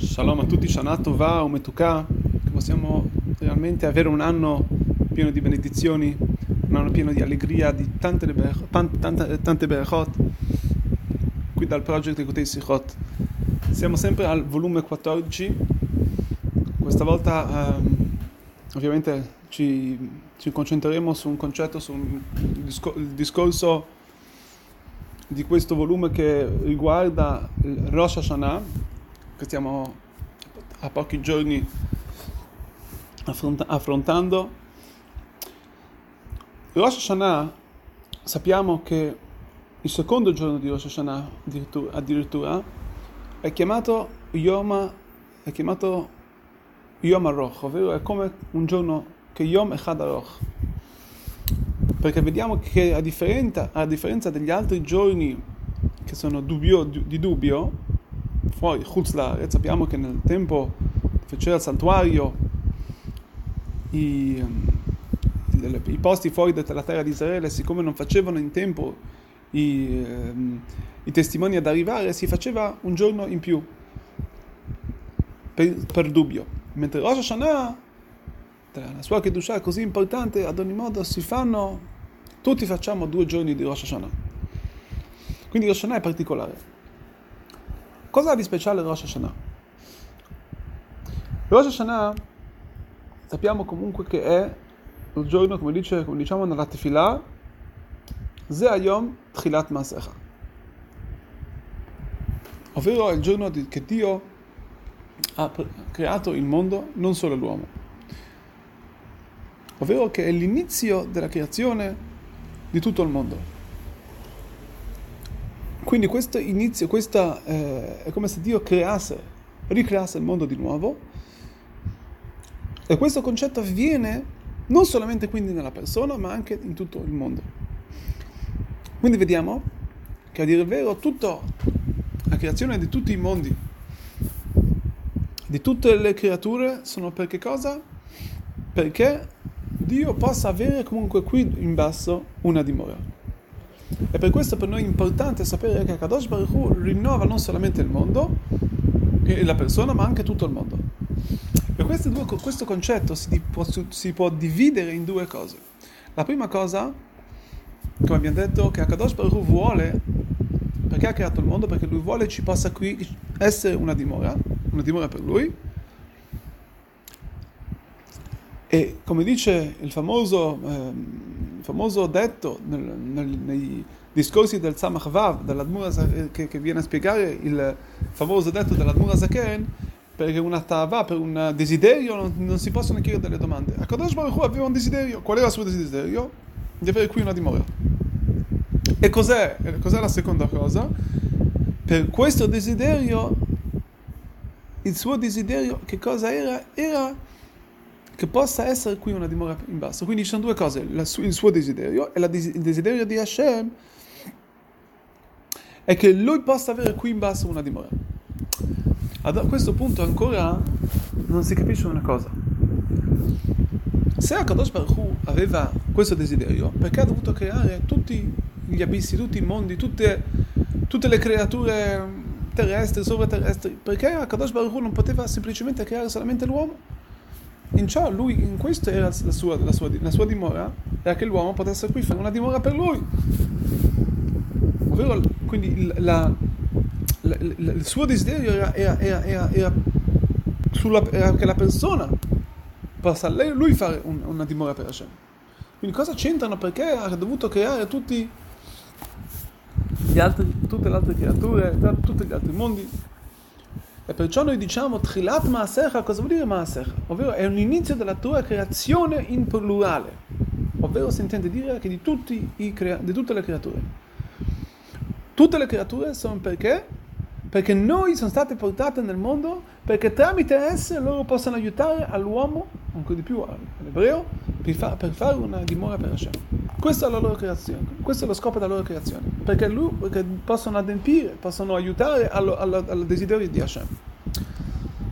Shalom a tutti, Shana Tova, Umetuka, che possiamo realmente avere un anno pieno di benedizioni, un anno pieno di allegria, di tante, tante, tante, tante berachot, qui dal project di Kutei Sichot. Siamo sempre al volume 14, questa volta um, ovviamente ci, ci, concentreremo su un concetto, su un discor- il discorso di questo volume che riguarda il Rosh Hashanah, che stiamo a pochi giorni affronta- affrontando. Rosh Hashanah sappiamo che il secondo giorno di Rosh Hashanah addirittura, addirittura è chiamato Yom, è chiamato Yom Aroch, ovvero è come un giorno che Yom Echad Aroch. Perché vediamo che a differenza, a differenza degli altri giorni che sono dubbio, di dubbio, fuori, Chutz sappiamo che nel tempo c'era il santuario, i, i, posti fuori dalla terra di Israele, siccome non facevano in tempo i, ehm, i testimoni ad arrivare, si faceva un giorno in più, per, per dubbio. Mentre Rosh Hashanah, la sua Kedusha è così importante, ad ogni modo si fanno, tutti facciamo due giorni di Rosh Hashanah. Quindi Rosh Hashanah è particolare. Cosa ha di speciale Rosh Hashanah? Rosh Hashanah sappiamo comunque che è il giorno, come, dice, come diciamo nella Tefillah, Ze Ayom Tchilat Masecha. Ovvero è il giorno che Dio ha creato il mondo, non solo l'uomo. Ovvero che è l'inizio della creazione di tutto il mondo. Quindi questo inizio, questa, eh, è come se Dio creasse, ricreasse il mondo di nuovo. E questo concetto avviene non solamente quindi nella persona, ma anche in tutto il mondo. Quindi vediamo che a dire il vero, tutta la creazione di tutti i mondi, di tutte le creature, sono per che cosa? Perché Dio possa avere comunque qui in basso una dimora. E per questo per noi è importante sapere che Kadosh Baruch Hu rinnova non solamente il mondo e la persona, ma anche tutto il mondo. E due, questo concetto si può, si può, dividere in due cose. La prima cosa, come abbiamo detto, che Kadosh Baruch Hu vuole, perché ha creato il mondo, perché lui vuole ci possa qui essere una dimora, una dimora per lui. E come dice il famoso... Eh, famoso detto nel, nel, nei discorsi del Tzamach Vav, che, che, viene a spiegare il famoso detto dell'Admura Zaken, perché una tava, per un desiderio, non, non si possono chiedere delle domande. A Kadosh Baruch Hu aveva un desiderio. Qual era il suo desiderio? Di avere qui una dimora. E cos'è, cos'è la seconda cosa? Per questo desiderio, il suo desiderio, che cosa era? Era che possa essere qui una dimora in basso. Quindi ci sono due cose, il suo desiderio e il desiderio di Hashem è che lui possa avere qui in basso una dimora. a questo punto ancora non si capisce una cosa. Se Akadosh Baruch Hu aveva questo desiderio, perché ha dovuto creare tutti gli abissi, tutti i mondi, tutte, tutte le creature terrestri, sovraterrestri? Perché Akadosh Baruch Hu non poteva semplicemente creare solamente l'uomo? In ciò lui, in questo era la sua, la sua, la sua dimora, era che l'uomo potesse qui fare una dimora per lui. Ovvero, quindi la, il suo desiderio era, era, era, era, sulla, che la persona possa lui fare un, una dimora per Hashem. Quindi cosa c'entrano? Perché ha dovuto creare tutti altri, tutte le altre creature, tutti gli altri mondi e perciò noi diciamo Trilat Maasecha, cosa vuol dire Maasecha? Ovvero è un inizio della tua creazione in plurale, ovvero si intende dire che di, crea- di tutte le creature. Tutte le creature sono perché? Perché noi sono state portate nel mondo perché tramite esse loro possano aiutare all'uomo, ancora di più all'ebreo, per, fa- per fare una dimora per Hashem. Questa è la loro creazione, questo è lo scopo della loro creazione, perché, lui, perché possono adempiere, possono aiutare al desiderio di Hashem.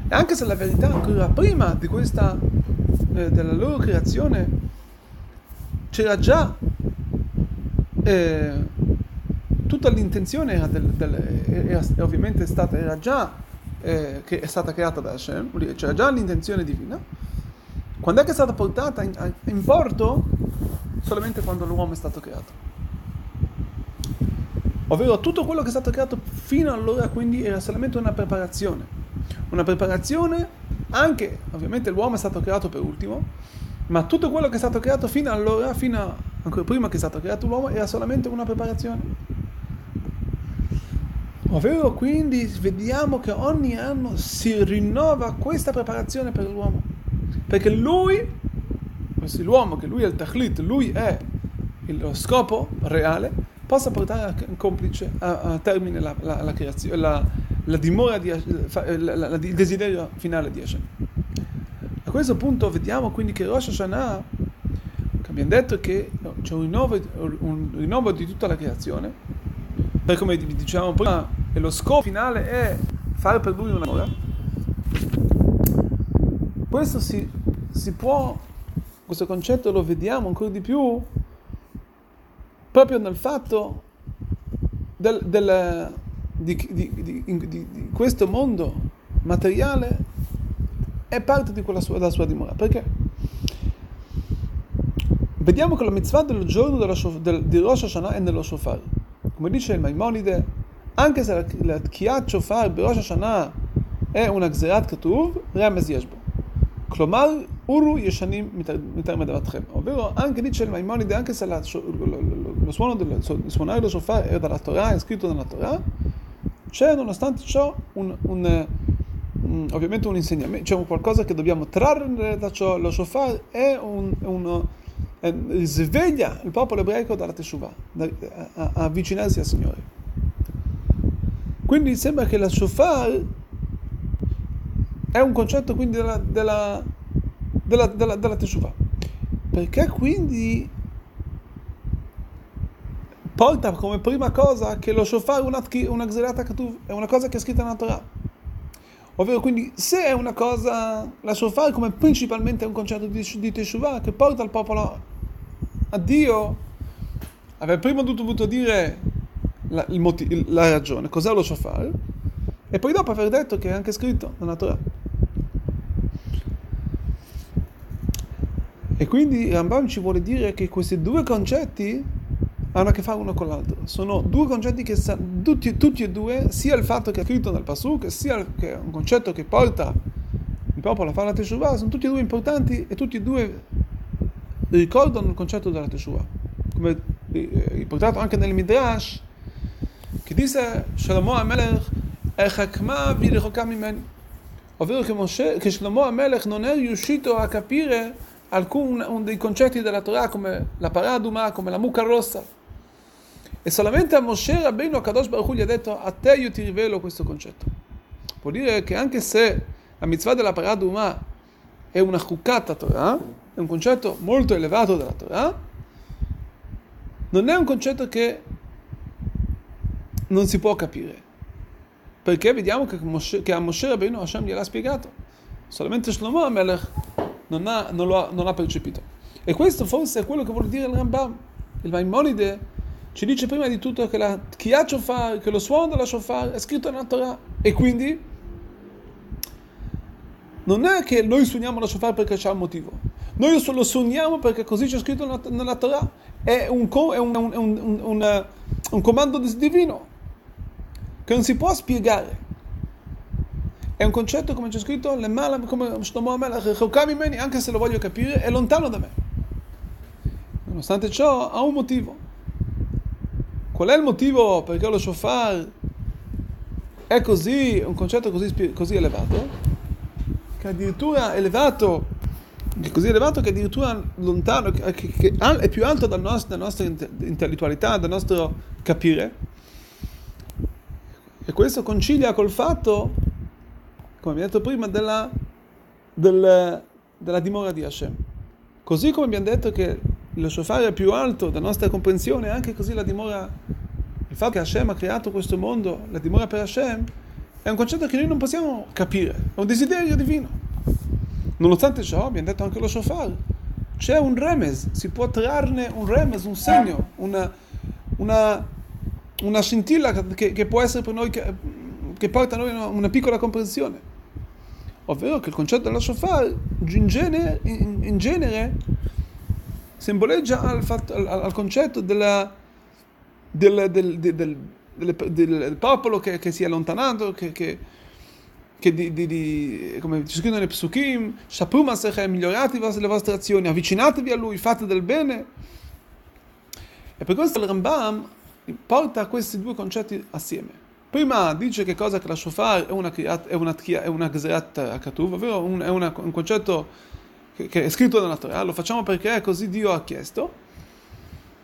E anche se la verità ancora prima di questa, eh, della loro creazione, c'era già, eh, tutta l'intenzione era, del, del, era, ovviamente stata, era già eh, che è stata creata da Hashem, dire c'era già l'intenzione divina, quando è che è stata portata in, in porto? Solamente quando l'uomo è stato creato. Ovvero tutto quello che è stato creato fino allora quindi era solamente una preparazione. Una preparazione anche, ovviamente l'uomo è stato creato per ultimo, ma tutto quello che è stato creato fino allora, fino a, ancora prima che è stato creato l'uomo, era solamente una preparazione. Ovvero quindi vediamo che ogni anno si rinnova questa preparazione per l'uomo. Perché lui, questo l'uomo, che lui è il tachlit, lui è lo scopo reale, possa portare a, complice, a, a termine la, la, la, creazione, la, dimora, di, il desiderio finale di Hashem. A questo punto vediamo quindi che Rosh Hashanah, che abbiamo detto che c'è un rinnovo, un rinnovo di tutta la creazione, per come dicevamo prima, e lo scopo finale è fare per lui una dimora, questo si, si può, questo concetto lo vediamo ancora di più proprio nel fatto del, del, di, di, di, di, questo mondo materiale è parte di quella sua, della sua dimora. Perché? Vediamo che la mitzvah del giorno dello, del, di Rosh Hashanah è nello shofar. Come dice il Maimonide, anche se la tkiat shofar di Rosh Hashanah è una gzerat katuv, remez yeshbo. Clomar, Uru Yeshanim Mitarma Davatchem, ovvero anche dice il Maimonide, anche se la, lo, lo, suono del, suonare lo shofar è dalla Torah, è scritto nella Torah, c'è nonostante ciò un, un, un, ovviamente un insegnamento, c'è un qualcosa che dobbiamo trarre da ciò, lo shofar è un, sveglia il popolo ebraico dalla Teshuvah, avvicinarsi al Signore. Quindi sembra che la shofar è un concetto quindi della, della, della, della, della Teshuvah. Perché quindi porta come prima cosa che lo shofar una, una xerata è una cosa che è scritta nella Torah. Ovvero quindi se è una cosa, la shofar come principalmente è un concetto di, di Teshuvah che porta il popolo a Dio, aver prima dovuto dire la, motivo, la ragione, cos'è lo shofar, e poi dopo aver detto che è anche scritto nella Torah. E quindi Rambam ci vuole dire che questi due concetti hanno a che fare uno con l'altro. Sono due concetti che tutti, tutti e due, sia il fatto che è scritto nel Pasuk, sia che è un concetto che porta il popolo a fare la Teshuvah, sono tutti e due importanti e tutti e due ricordano il concetto della Teshuvah. Come riportato anche nel Midrash, che dice Shlomo HaMelech, Echakma v'irechokah mimeni. Ovvero che, Moshe, che Shlomo HaMelech non è riuscito a capire alcuni dei concetti della Torah come la paraduma, come la mucca rossa. E solamente a Moshe Rabbeinu a Kadosh Baruch Hu gli ha detto a te io ti rivelo questo concetto. Vuol dire che anche se la mitzvah della paraduma è una chukkata Torah, è un concetto molto elevato della Torah, non è un concetto che non si può capire. Perché vediamo che, Moshe, che a Moshe Rabbeinu Hashem gliel'ha spiegato. Solamente Shlomo Amelech non ha, non, ha, non ha percepito. E questo forse è quello che vuole dire il Rambam. Il Maimonide ci dice prima di tutto che la Kiyat Shofar, che lo suono della Shofar è scritto nella Torah. E quindi non è che noi suoniamo la Shofar perché c'è un motivo. Noi lo suoniamo perché così c'è scritto nella, Torah. È un, è un, un, un, un comando divino che non si può spiegare. È un concetto, come c'è scritto, come Shlomo Amelach, anche se lo voglio capire, è lontano da me. Nonostante ciò, ha un motivo. Qual è il motivo perché lo shofar è così, un concetto così, così elevato? Che addirittura elevato, così elevato che addirittura lontano, che, che è più alto dal nostro, dalla nostra intellettualità, dal nostro capire. E questo concilia col fatto come abbiamo detto prima, della, del, della dimora di Hashem. Così come abbiamo detto che lo shofar è più alto della nostra comprensione, anche così la dimora, il fatto che Hashem ha creato questo mondo, la dimora per Hashem, è un concetto che noi non possiamo capire, è un desiderio divino. Nonostante ciò, abbiamo detto anche lo shofar, c'è un remes, si può trarne un remes, un segno, una, una, una scintilla che, che può essere per noi che porta a noi una, una piccola comprensione, ovvero che il concetto della shofar in genere, in, in genere simboleggia al, fatto, al, al concetto della, del, del, del, del, popolo che, che si è allontanato, che, che, che di, di, di, come ci scrivono nei psukim, Shapru Masechem, migliorate le vostre azioni, avvicinatevi a lui, fate del bene. E per questo il Rambam porta questi due concetti assieme. Prima dice che cosa che la shofar è una, è una, è una akatuv, ovvero un, è una, un concetto che, che, è scritto nella Torah, lo facciamo perché così Dio ha chiesto.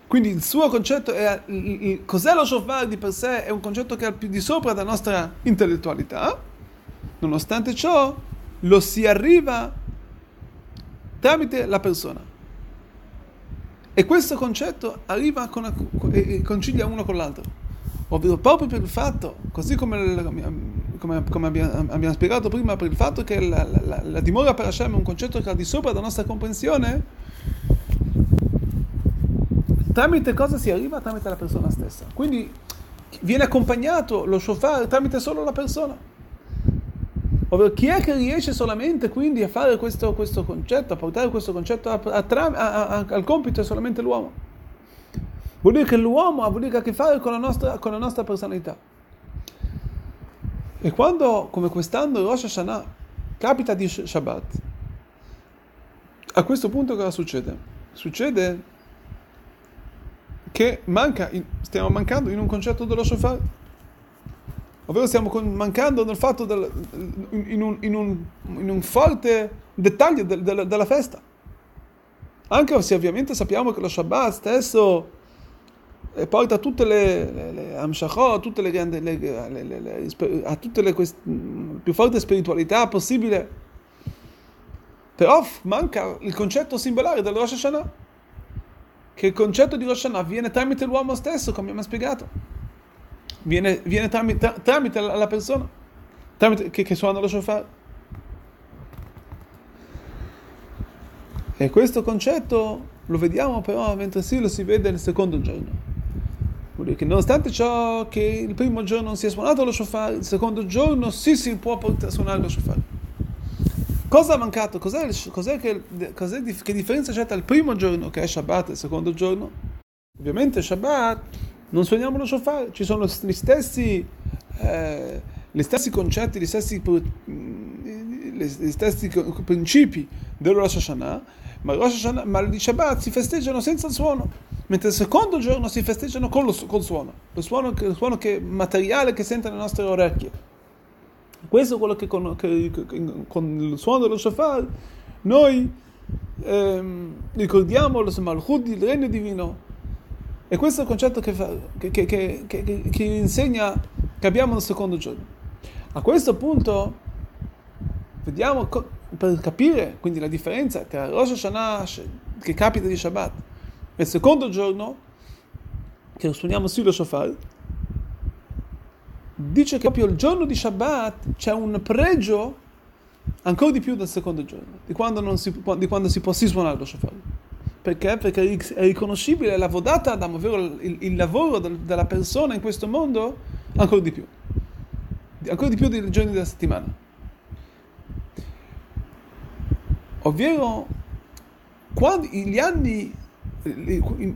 Quindi il suo concetto è, il, il, cos'è lo shofar di per sé, è un concetto che è al più di sopra della nostra intellettualità, nonostante ciò lo si arriva tramite la persona. E questo concetto arriva con, concilia uno con l'altro. Ovvero proprio per il fatto, così come, come, come abbiamo, abbiamo, spiegato prima, per il fatto che la, la, la dimora per Hashem è un concetto che è al di sopra della nostra comprensione, tramite cosa si arriva? Tramite la persona stessa. Quindi viene accompagnato lo shofar tramite solo la persona. Ovvero chi è che riesce solamente quindi a fare questo, questo concetto, a portare questo concetto a, a, a, al compito è solamente l'uomo. Vuol dire che l'uomo ha, a che fare con la, nostra, con la nostra personalità. E quando, come quest'anno, Rosh Hashanah capita di Shabbat, a questo punto cosa succede? Succede che manca, stiamo mancando in un concetto dello shofar. Ovvero stiamo mancando nel fatto del, in, un, in, un, in, un, forte dettaglio del, del, della festa. Anche se ovviamente sappiamo che lo Shabbat stesso eh, porta tutte le, le, le amshachot, tutte le, le, le, a tutte le quest, più forte spiritualità possibile. Però manca il concetto simbolare del Rosh Hashanah, che il concetto di Rosh Hashanah viene tramite l'uomo stesso, come abbiamo spiegato viene, viene tramite, tramite, la persona tramite, che, che suona lo shofar. E questo concetto lo vediamo però mentre sì lo si vede nel secondo giorno. Vuol dire che nonostante ciò che il primo giorno non si è suonato lo shofar, il secondo giorno sì si può suonare lo shofar. Cosa ha mancato? Cos'è, cos'è, che, cos'è che differenza c'è tra il primo giorno che è Shabbat e il secondo giorno? Ovviamente Shabbat non suoniamo lo shofar, ci sono gli stessi, eh, gli stessi concetti, gli stessi, gli stessi principi dello Rosh Hashanah, ma, Rosh Hashanah, ma di Shabbat si festeggiano senza il suono, mentre il secondo giorno si festeggiano con lo col suono, lo suono, il suono che, materiale che sentono le nostre orecchie. Questo è quello che con, che, con il suono dello shofar noi ehm, ricordiamo lo Malchut, il regno divino, e questo è il concetto che, fa, che, che, che, insegna che abbiamo nel secondo giorno. A questo punto vediamo per capire quindi la differenza tra Rosh Hashanah che capita di Shabbat e il secondo giorno che suoniamo sì lo shofar dice che proprio il giorno di Shabbat c'è un pregio ancora di più del secondo giorno di quando, si, di quando si può sì suonare lo shofar perché? Perché è riconoscibile la vodata Adam, ovvero il, il lavoro del, della persona in questo mondo, ancora di più. Ancora di più dei giorni della settimana. Ovvero, quando, gli anni,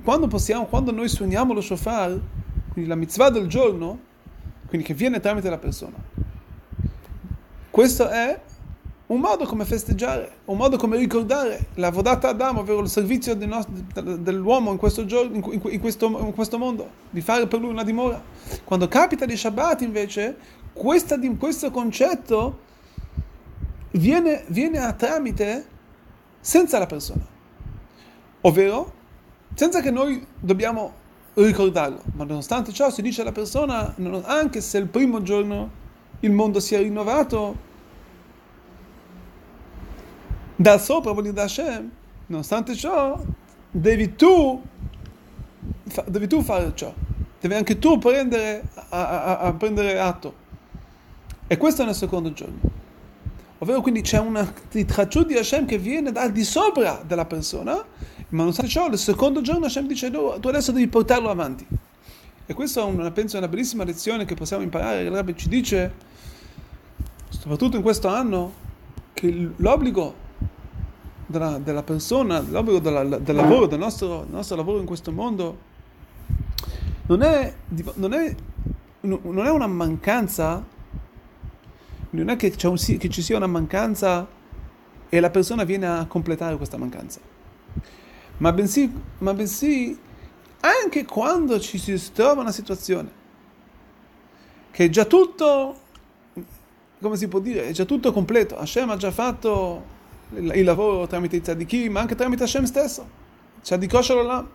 quando possiamo, quando noi suoniamo lo shofar, quindi la mitzvah del giorno, quindi che viene tramite la persona, questo è un modo come festeggiare, un modo come ricordare la vodata Adamo, ovvero il servizio dell'uomo in questo, giorno, in, questo, in questo, mondo, di fare per lui una dimora. Quando capita di Shabbat invece, questa, questo concetto viene, viene a tramite senza la persona, ovvero senza che noi dobbiamo ricordarlo, ma nonostante ciò si dice alla persona, anche se il primo giorno il mondo si è rinnovato, da sopra vuol dire da Hashem, nonostante ciò, devi tu, devi tu fare ciò, devi anche tu prendere, a, a, a prendere atto. E questo è nel secondo giorno. Ovvero quindi c'è una tracciù di Hashem che viene dal di sopra della persona, ma nonostante ciò, nel secondo giorno Hashem dice tu adesso devi portarlo avanti. E questa una, penso è una bellissima lezione che possiamo imparare. Il Rabbi ci dice, soprattutto in questo anno, che l'obbligo della, della persona, l'obbligo della, del lavoro, del nostro, del nostro, lavoro in questo mondo, non è, non è, non è una mancanza, non è che, un, che ci sia una mancanza e la persona viene a completare questa mancanza, ma bensì, ma bensì anche quando ci si trova una situazione che è già tutto, come si può dire, è già tutto completo, Hashem ha già fatto il, lavoro tramite i tzadikim, ma anche tramite Hashem stesso, Olam,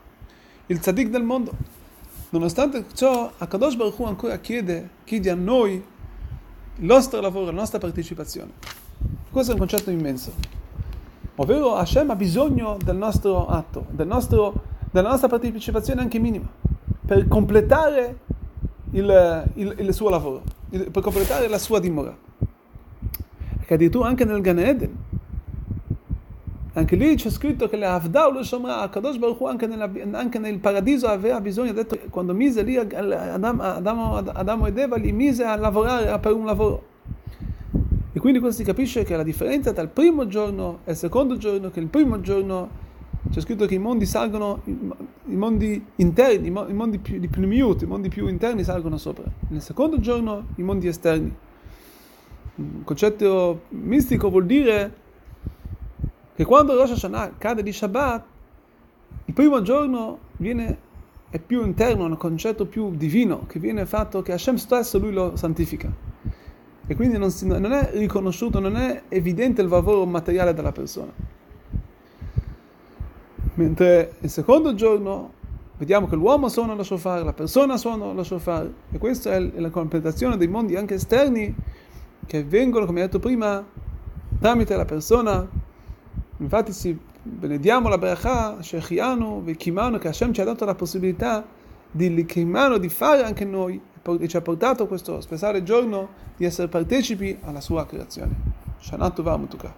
il tzadik del mondo. Nonostante ciò, Akadosh Baruch Hu ancora chiede, chiede a noi il nostro lavoro, la nostra partecipazione. Questo è un concetto immenso. Ovvero Hashem ha bisogno del nostro atto, del nostro della nostra partecipazione anche minima, per completare il, il, il suo lavoro, il, per completare la sua dimora. Perché addirittura anche nel Gan Eden, anche lì c'è scritto che l'Avdau Shomra, Kadosh Baruch Hu, anche, anche, nel paradiso aveva bisogno, ha detto, quando mise lì Adamo, Adamo, Adamo ed Eva, li mise a lavorare per un lavoro. E quindi questo si capisce che la differenza tra il primo giorno e il secondo giorno, che il primo giorno c'è scritto che i mondi salgono, i mondi interni, i mondi più, di Pneumiut, i mondi più interni salgono sopra. Nel secondo giorno i mondi esterni. Un concetto mistico vuol dire che quando Rosh Hashanah cade di Shabbat, il primo giorno viene, è più interno, un concetto più divino, che viene fatto che Hashem stesso lui lo santifica. E quindi non, si, non è riconosciuto, non è evidente il lavoro materiale della persona. Mentre il secondo giorno vediamo che l'uomo suona lo shofar, la persona suona lo shofar, e questa è la completazione dei mondi anche esterni che vengono, come detto prima, tramite la persona. Infatti si benediamo la bracha, Shechianu, Vekimanu, che Hashem ci ha dato la possibilità di Likimanu, di fare anche noi, e ci ha portato questo speciale giorno di essere partecipi alla sua creazione. Shanatu va mutuka.